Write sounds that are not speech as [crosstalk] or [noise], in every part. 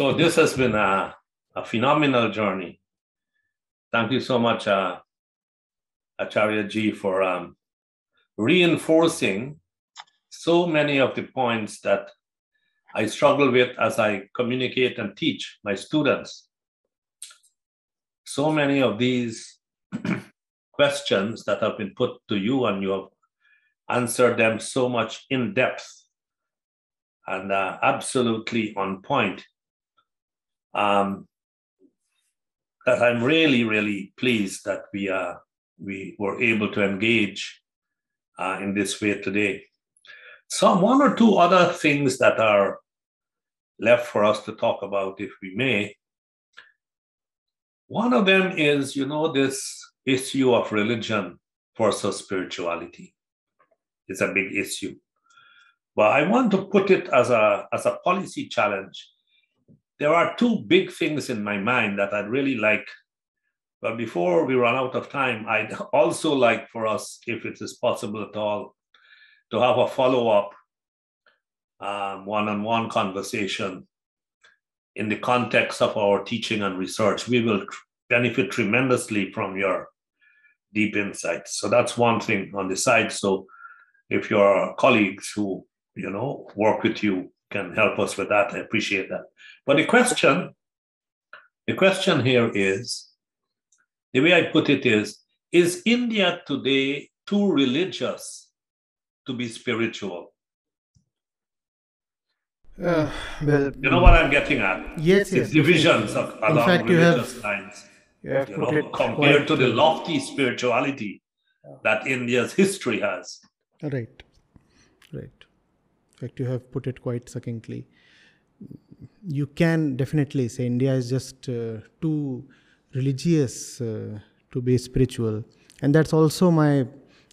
So this has been a, a phenomenal journey. Thank you so much, uh, Acharya Ji, for um, reinforcing so many of the points that I struggle with as I communicate and teach my students. So many of these [clears throat] questions that have been put to you, and you have answered them so much in depth and uh, absolutely on point. Um, that I'm really, really pleased that we uh, we were able to engage uh, in this way today. Some one or two other things that are left for us to talk about, if we may. One of them is, you know, this issue of religion versus spirituality. It's a big issue. But I want to put it as a, as a policy challenge. There are two big things in my mind that I'd really like. But before we run out of time, I'd [laughs] also like for us, if it is possible at all, to have a follow up um, one on one conversation in the context of our teaching and research. We will benefit tremendously from your deep insights. So that's one thing on the side. So if your colleagues who you know work with you can help us with that, I appreciate that. But the question, the question here is, the way I put it is, is India today too religious to be spiritual? Uh, well, You know what I'm getting at? Yes, It's yes. divisions of, In along fact, you religious have- lines. you have You know, compared to the lofty spirituality that India's history has. Right. Fact, you have put it quite succinctly. You can definitely say India is just uh, too religious uh, to be spiritual, and that's also my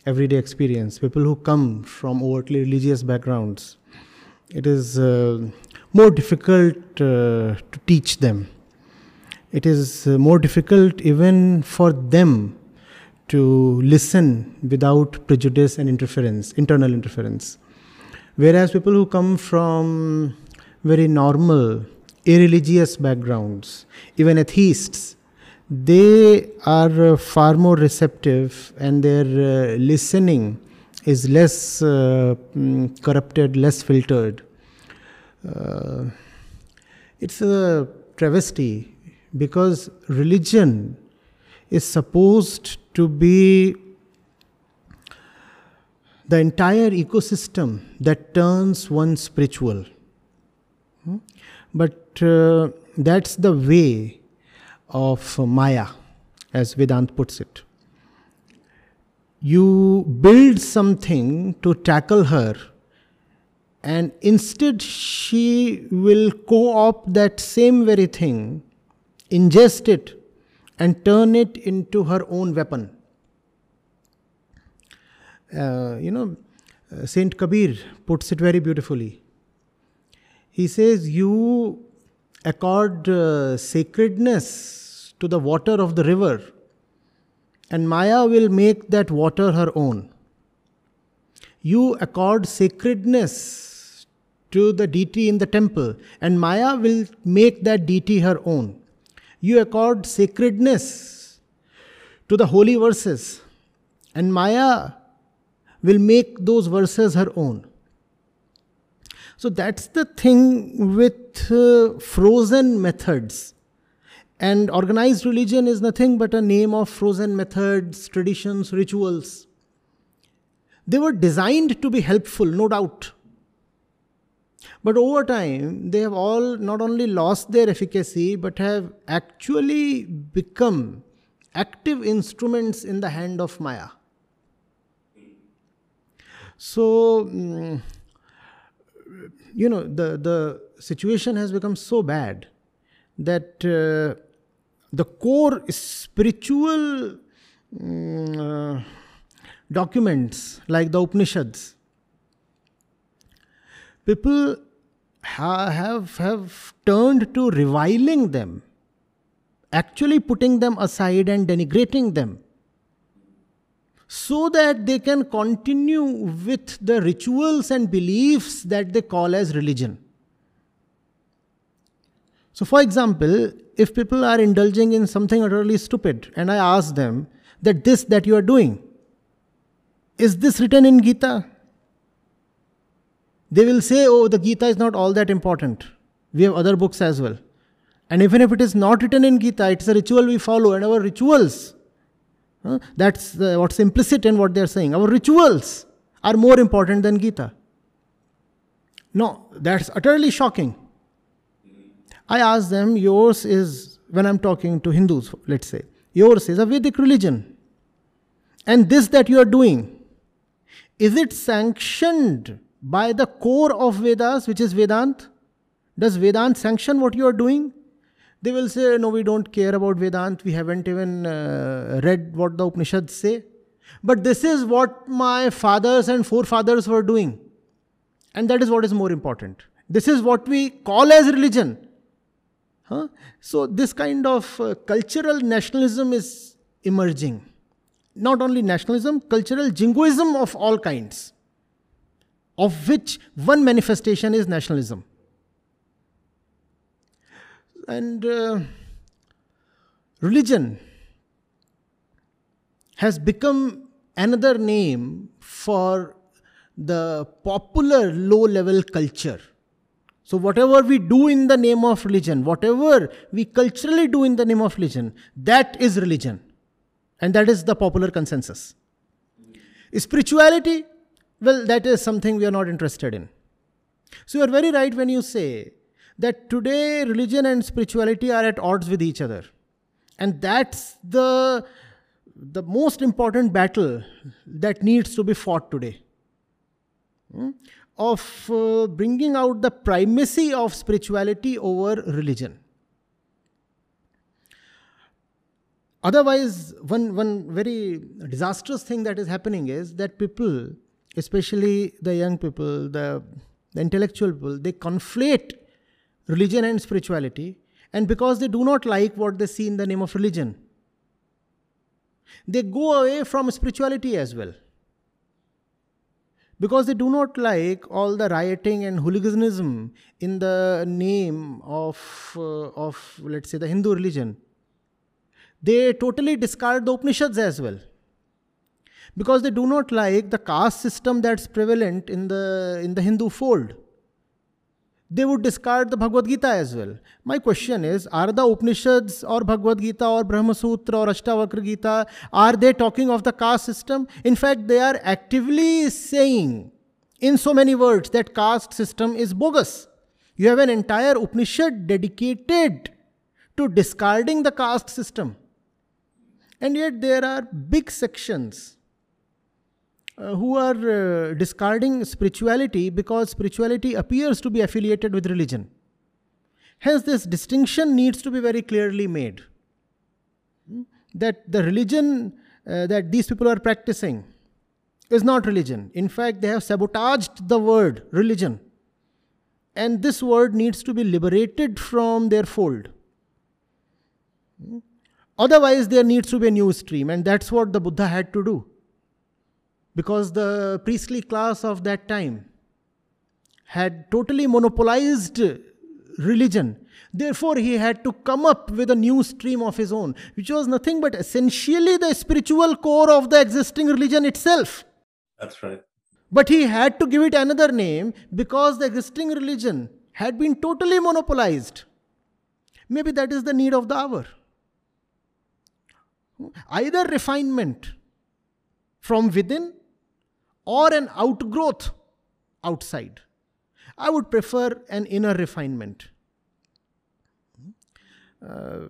everyday experience. People who come from overtly religious backgrounds, it is uh, more difficult uh, to teach them. It is uh, more difficult even for them to listen without prejudice and interference, internal interference. Whereas people who come from very normal, irreligious backgrounds, even atheists, they are uh, far more receptive and their uh, listening is less uh, mm, corrupted, less filtered. Uh, it's a travesty because religion is supposed to be the entire ecosystem that turns one spiritual. Hmm? But uh, that's the way of Maya, as Vedant puts it. You build something to tackle her, and instead she will co opt that same very thing, ingest it, and turn it into her own weapon. Uh, you know, uh, Saint Kabir puts it very beautifully. He says, You accord uh, sacredness to the water of the river, and Maya will make that water her own. You accord sacredness to the deity in the temple, and Maya will make that deity her own. You accord sacredness to the holy verses, and Maya will make those verses her own. So that's the thing with uh, frozen methods. And organized religion is nothing but a name of frozen methods, traditions, rituals. They were designed to be helpful, no doubt. But over time, they have all not only lost their efficacy, but have actually become active instruments in the hand of Maya. So, mm, you know, the, the situation has become so bad that uh, the core spiritual mm, uh, documents like the Upanishads, people ha- have, have turned to reviling them, actually putting them aside and denigrating them so that they can continue with the rituals and beliefs that they call as religion. So, for example, if people are indulging in something utterly stupid, and I ask them that this that you are doing, is this written in Gita? They will say, oh, the Gita is not all that important. We have other books as well. And even if it is not written in Gita, it's a ritual we follow, and our rituals, huh, that's uh, what's implicit in what they're saying. Our rituals are more important than Gita. No, that's utterly shocking. I ask them, yours is, when I'm talking to Hindus, let's say, yours is a Vedic religion. And this that you are doing, is it sanctioned by the core of Vedas, which is Vedant? Does Vedant sanction what you are doing? They will say, No, we don't care about Vedant. We haven't even uh, read what the Upanishads say. But this is what my fathers and forefathers were doing. And that is what is more important. This is what we call as religion. Huh? So, this kind of uh, cultural nationalism is emerging. Not only nationalism, cultural jingoism of all kinds, of which one manifestation is nationalism. And uh, religion has become another name for the popular low level culture so, whatever we do in the name of religion, whatever we culturally do in the name of religion, that is religion. And that is the popular consensus. Spirituality, well, that is something we are not interested in. So, you are very right when you say that today religion and spirituality are at odds with each other. And that's the, the most important battle that needs to be fought today. Hmm? of uh, bringing out the primacy of spirituality over religion. Otherwise, one, one very disastrous thing that is happening is that people, especially the young people, the, the intellectual people, they conflate religion and spirituality, and because they do not like what they see in the name of religion, they go away from spirituality as well because they do not like all the rioting and hooliganism in the name of, uh, of let's say, the Hindu religion. They totally discard the Upanishads as well. Because they do not like the caste system that's prevalent in the, in the Hindu fold they would discard the Bhagavad Gita as well. My question is Are the Upanishads or Bhagavad Gita or Brahma Sutra or Ashtavakra Gita, are they talking of the caste system? In fact, they are actively saying in so many words that caste system is bogus. You have an entire Upanishad dedicated to discarding the caste system. And yet, there are big sections uh, who are uh, discarding spirituality because spirituality appears to be affiliated with religion. Hence, this distinction needs to be very clearly made. Hmm? That the religion uh, that these people are practicing is not religion. In fact, they have sabotaged the word religion. And this word needs to be liberated from their fold. Hmm? Otherwise, there needs to be a new stream, and that's what the Buddha had to do because the priestly class of that time had totally monopolized religion. Therefore, he had to come up with a new stream of his own, which was nothing but essentially the spiritual core of the existing religion itself. That's right. But he had to give it another name because the existing religion had been totally monopolized. Maybe that is the need of the hour. Either refinement from within or an outgrowth outside. I would prefer an inner refinement. Uh,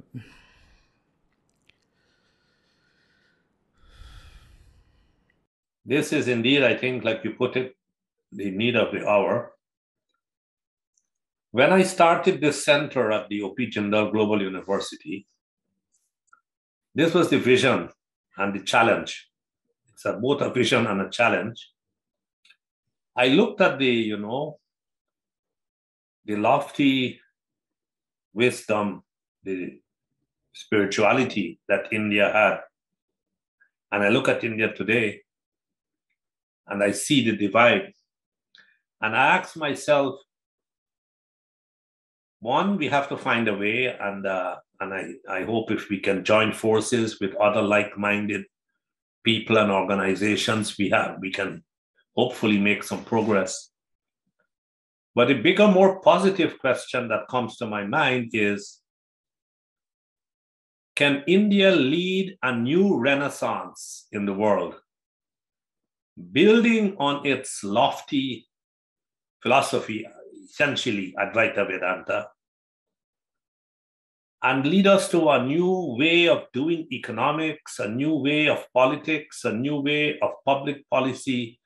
this is indeed, I think, like you put it, the need of the hour. When I started this center at the O.P. Jindal Global University, this was the vision and the challenge it's a, both a vision and a challenge. I looked at the, you know, the lofty wisdom, the spirituality that India had. And I look at India today and I see the divide. And I ask myself, one, we have to find a way, and uh, and I, I hope if we can join forces with other like-minded people and organizations, we have we can hopefully make some progress. But a bigger, more positive question that comes to my mind is can India lead a new renaissance in the world, building on its lofty philosophy, essentially Advaita Vedanta, and lead us to a new way of doing economics, a new way of politics, a new way of public policy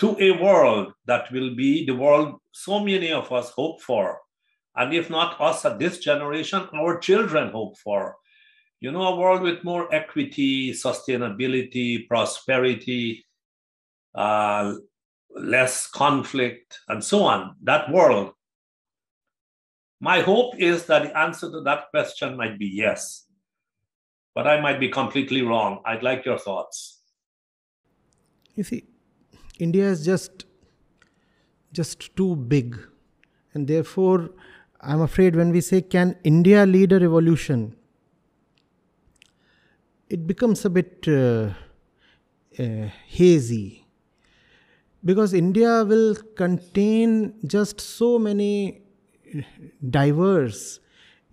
to a world that will be the world so many of us hope for and if not us at this generation, our children hope for. You know, a world with more equity, sustainability, prosperity, uh, less conflict, and so on. That world. My hope is that the answer to that question might be yes, but I might be completely wrong. I'd like your thoughts. You see, India is just just too big, and therefore I'm afraid when we say, can India lead a revolution? It becomes a bit uh, uh, hazy because India will contain just so many diverse,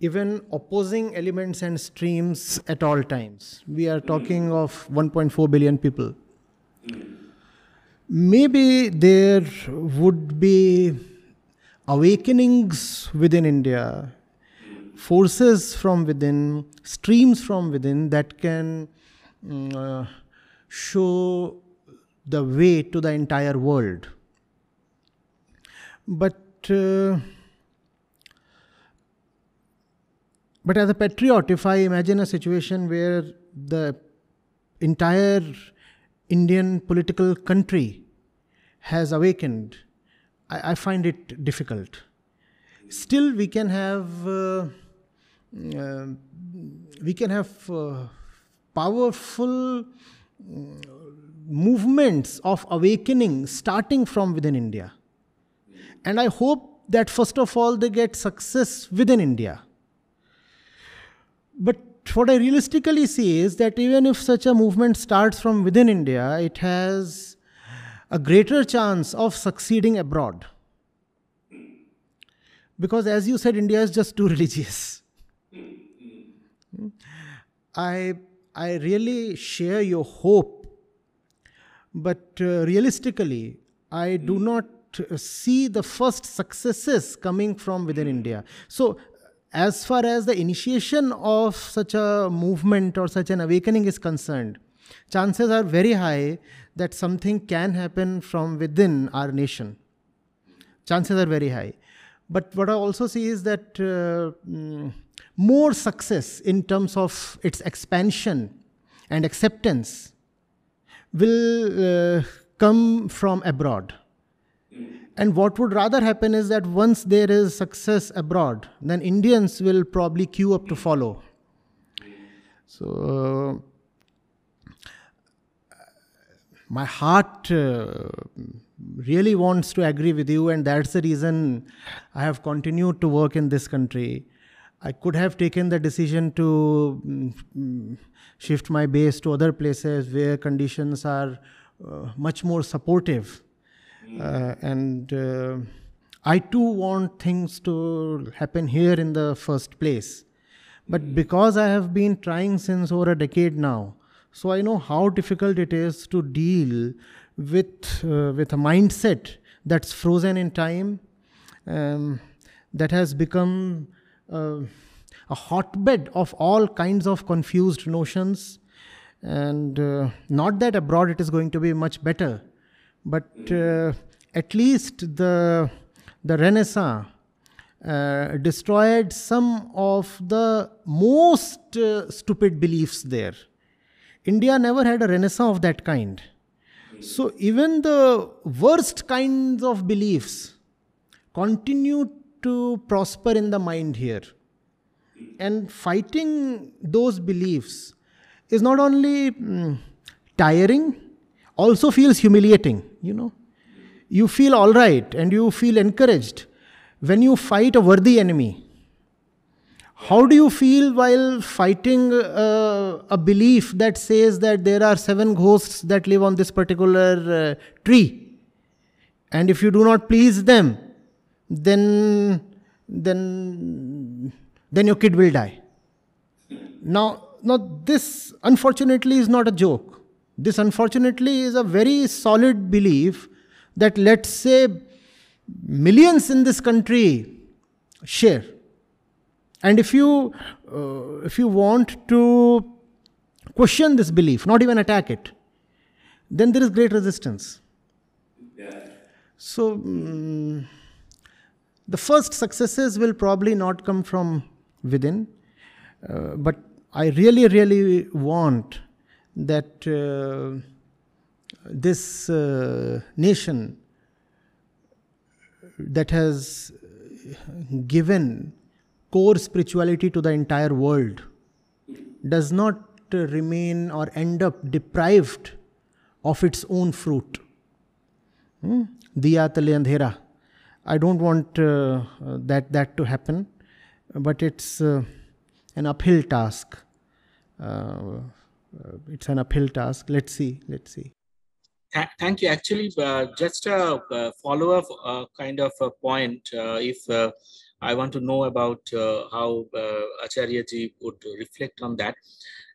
even opposing elements and streams at all times. We are talking of 1.4 billion people. Maybe there would be awakenings within India, forces from within, streams from within that can mm, uh, show the way to the entire world. But uh, but as a patriot, if I imagine a situation where the entire Indian political country has awakened I, I find it difficult. Still, we can have uh, uh, we can have uh, powerful mm, movements of awakening starting from within India. And I hope that first of all they get success within India. But what I realistically see is that even if such a movement starts from within India, it has a greater chance of succeeding abroad. Because, as you said, India is just too [laughs] religious. I, I really share your hope, but uh, realistically, I do not see the first successes coming from within India. So, as far as the initiation of such a movement or such an awakening is concerned, chances are very high that something can happen from within our nation. Chances are very high. But what I also see is that uh, mm, more success in terms of its expansion and acceptance will uh, come from abroad. And what would rather happen is that once there is success abroad, then Indians will probably queue up to follow. So, my heart uh, really wants to agree with you, and that's the reason I have continued to work in this country. I could have taken the decision to mm, shift my base to other places where conditions are uh, much more supportive. Uh, and uh, I too want things to happen here in the first place. But because I have been trying since over a decade now, so I know how difficult it is to deal with uh, with a mindset that's frozen in time, um, that has become uh, a hotbed of all kinds of confused notions. And uh, not that abroad it is going to be much better, but uh, at least the the Renaissance uh, destroyed some of the most uh, stupid beliefs there India never had a renaissance of that kind. So even the worst kinds of beliefs continue to prosper in the mind here. And fighting those beliefs is not only mm, tiring, also feels humiliating, you know. You feel all right and you feel encouraged when you fight a worthy enemy, how do you feel while fighting uh, a belief that says that there are seven ghosts that live on this particular uh, tree? And if you do not please them, then, then, then your kid will die. Now, now, this unfortunately is not a joke. This unfortunately is a very solid belief that, let's say, millions in this country share and if you, uh, if you want to question this belief, not even attack it, then there is great resistance. Yeah. So, um, the first successes will probably not come from within, uh, but I really, really want that uh, this uh, nation that has given core spirituality to the entire world does not remain or end up deprived of its own fruit. Hmm? Diya tale andhera. I don't want uh, that that to happen, but it's uh, an uphill task. Uh, it's an uphill task. Let's see. Let's see. thank you. Actually, uh, just a follow-up uh, kind of a point. if I want to know about uh, how uh, Acharya ji would reflect on that.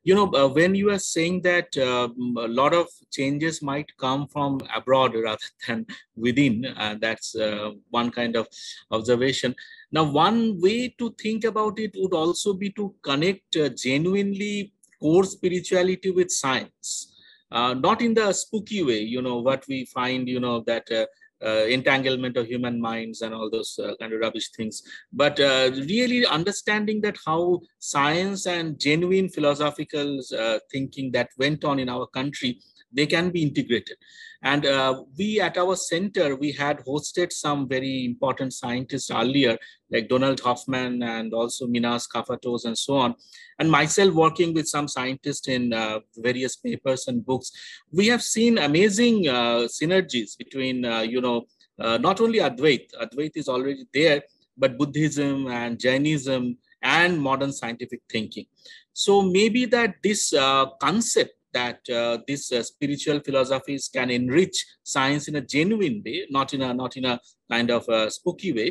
You know, uh, when you are saying that uh, a lot of changes might come from abroad [laughs] rather than within, uh, that's uh, one kind of observation. Now, one way to think about it would also be to connect genuinely core spirituality with science. Uh, not in the spooky way, you know, what we find, you know, that uh, uh, entanglement of human minds and all those uh, kind of rubbish things but uh, really understanding that how science and genuine philosophical uh, thinking that went on in our country they can be integrated. And uh, we at our center we had hosted some very important scientists earlier like donald hoffman and also Menas Kafatos and so on. And myself working with some scientists in uh, various papers and books we have seen amazing uh, synergies between uh, you know uh, not only advait advait is already there but buddhism and jainism and modern scientific thinking. So maybe that this uh, concept that uh, these uh, spiritual philosophies can enrich science in a genuine way, not in a not in a kind of a spooky way.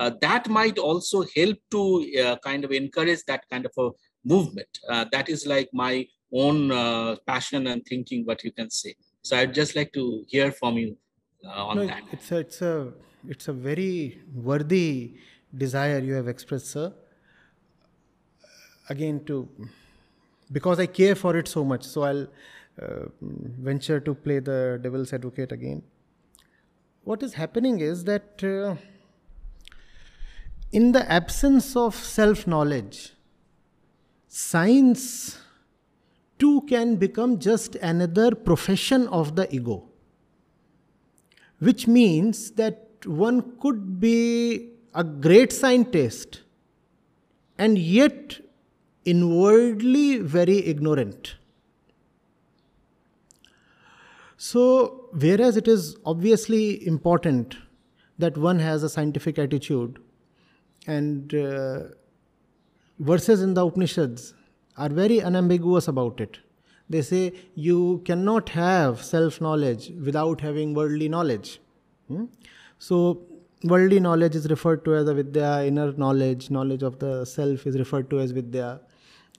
Uh, that might also help to uh, kind of encourage that kind of a movement. Uh, that is like my own uh, passion and thinking. What you can say. So I'd just like to hear from you on no, that. It's a it's a it's a very worthy desire you have expressed, sir. Again, to because I care for it so much. So I'll uh, venture to play the devil's advocate again. What is happening is that uh, in the absence of self knowledge, science too can become just another profession of the ego. Which means that one could be a great scientist and yet inwardly very ignorant. So, whereas it is obviously important that one has a scientific attitude, and uh, verses in the Upanishads are very unambiguous about it. They say you cannot have self knowledge without having worldly knowledge. Hmm? So, worldly knowledge is referred to as avidya, inner knowledge, knowledge of the self is referred to as vidya.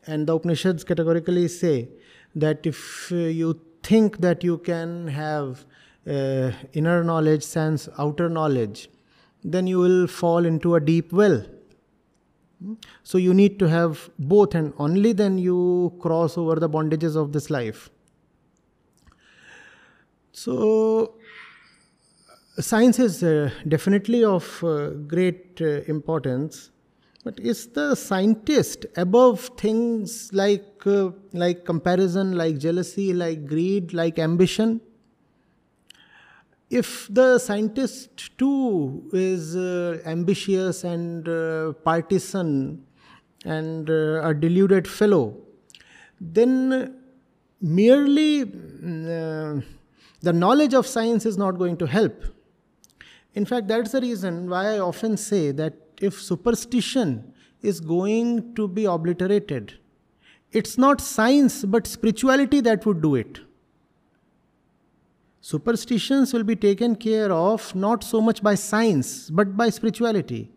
And the Upanishads categorically say that if you think that you can have uh, inner knowledge, sense outer knowledge, then you will fall into a deep well. So you need to have both, and only then you cross over the bondages of this life. So, science is uh, definitely of uh, great uh, importance but is the scientist above things like, uh, like comparison, like jealousy, like greed, like ambition? If the scientist too is uh, ambitious and uh, partisan and uh, a deluded fellow, then merely uh, the knowledge of science is not going to help In fact, that's the reason why I often say that if superstition is going to be obliterated, it's not science but spirituality that would do it. Superstitions will be taken care of not so much by science but by spirituality.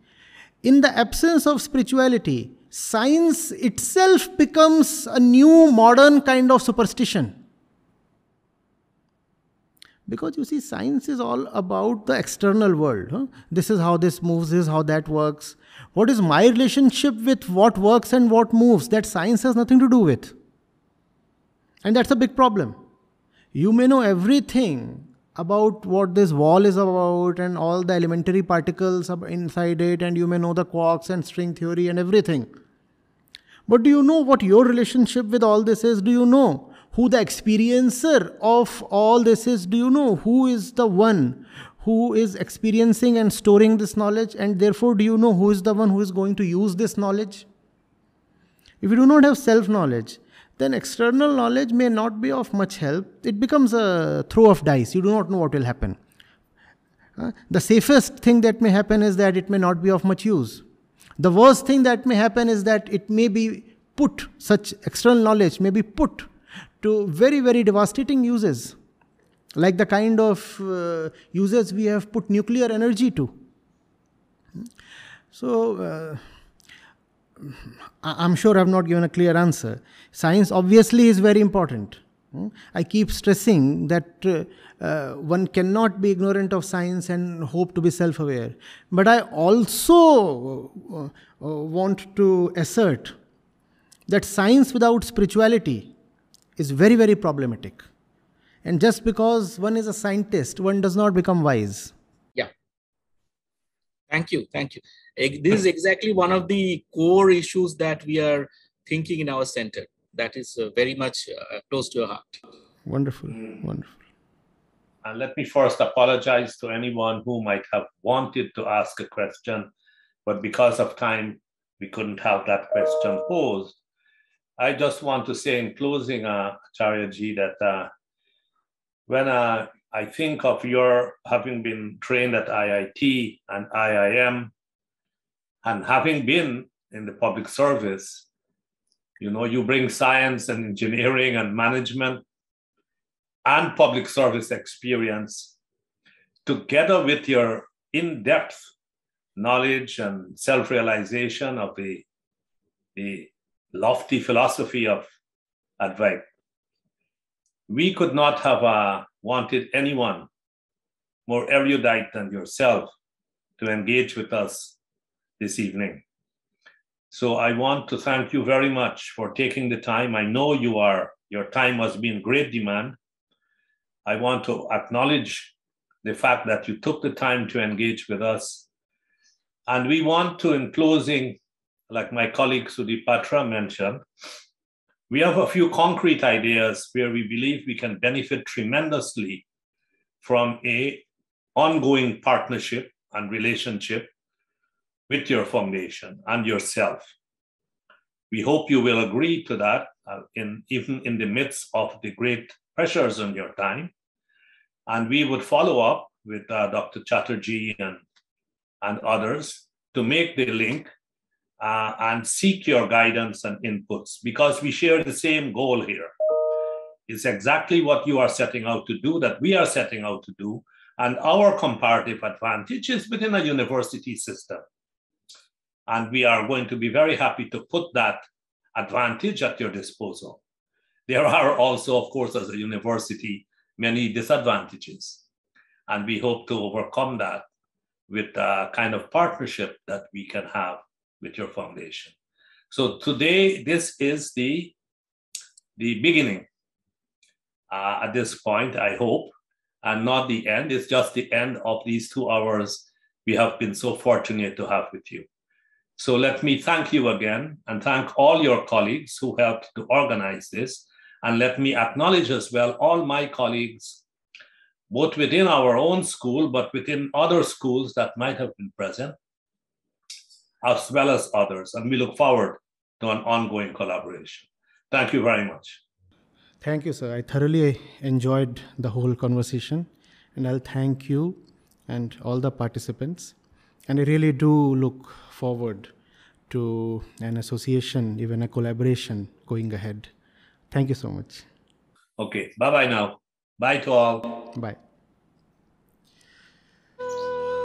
In the absence of spirituality, science itself becomes a new modern kind of superstition. Because you see, science is all about the external world. Huh? This is how this moves, this is how that works. What is my relationship with what works and what moves? That science has nothing to do with. And that's a big problem. You may know everything about what this wall is about and all the elementary particles inside it, and you may know the quarks and string theory and everything. But do you know what your relationship with all this is? Do you know who the experiencer of all this is? Do you know who is the one who is experiencing and storing this knowledge? And therefore, do you know who is the one who is going to use this knowledge? If you do not have self knowledge, then external knowledge may not be of much help. It becomes a throw of dice. You do not know what will happen. Uh, the safest thing that may happen is that it may not be of much use. The worst thing that may happen is that it may be put, such external knowledge may be put to very, very devastating uses, like the kind of uh, uses we have put nuclear energy to. So, uh, I'm sure I've not given a clear answer. Science obviously is very important. Hmm? I keep stressing that uh, uh, one cannot be ignorant of science and hope to be self aware. But I also uh, uh, want to assert that science without spirituality is very, very problematic. And just because one is a scientist, one does not become wise. Yeah. Thank you. Thank you. This is exactly one of the core issues that we are thinking in our center. That is uh, very much uh, close to your heart. Wonderful. Mm. Wonderful. And let me first apologize to anyone who might have wanted to ask a question, but because of time, we couldn't have that question posed. I just want to say in closing, uh, Acharya that uh, when uh, I think of your having been trained at IIT and IIM, and having been in the public service, you know, you bring science and engineering and management and public service experience together with your in depth knowledge and self realization of the, the lofty philosophy of Advait. We could not have uh, wanted anyone more erudite than yourself to engage with us this evening. So I want to thank you very much for taking the time. I know you are your time must be in great demand. I want to acknowledge the fact that you took the time to engage with us. And we want to, in closing, like my colleague Sudip Patra mentioned, we have a few concrete ideas where we believe we can benefit tremendously from a ongoing partnership and relationship with your foundation and yourself. We hope you will agree to that, uh, in, even in the midst of the great pressures on your time. And we would follow up with uh, Dr. Chatterjee and, and others to make the link uh, and seek your guidance and inputs because we share the same goal here. It's exactly what you are setting out to do, that we are setting out to do. And our comparative advantage is within a university system. And we are going to be very happy to put that advantage at your disposal. There are also, of course, as a university, many disadvantages. And we hope to overcome that with a kind of partnership that we can have with your foundation. So today, this is the, the beginning uh, at this point, I hope, and not the end. It's just the end of these two hours we have been so fortunate to have with you. So let me thank you again and thank all your colleagues who helped to organize this. And let me acknowledge as well all my colleagues, both within our own school, but within other schools that might have been present, as well as others. And we look forward to an ongoing collaboration. Thank you very much. Thank you, sir. I thoroughly enjoyed the whole conversation. And I'll thank you and all the participants. And I really do look forward to an association, even a collaboration going ahead. Thank you so much. Okay. Bye bye now. Bye to all. Bye.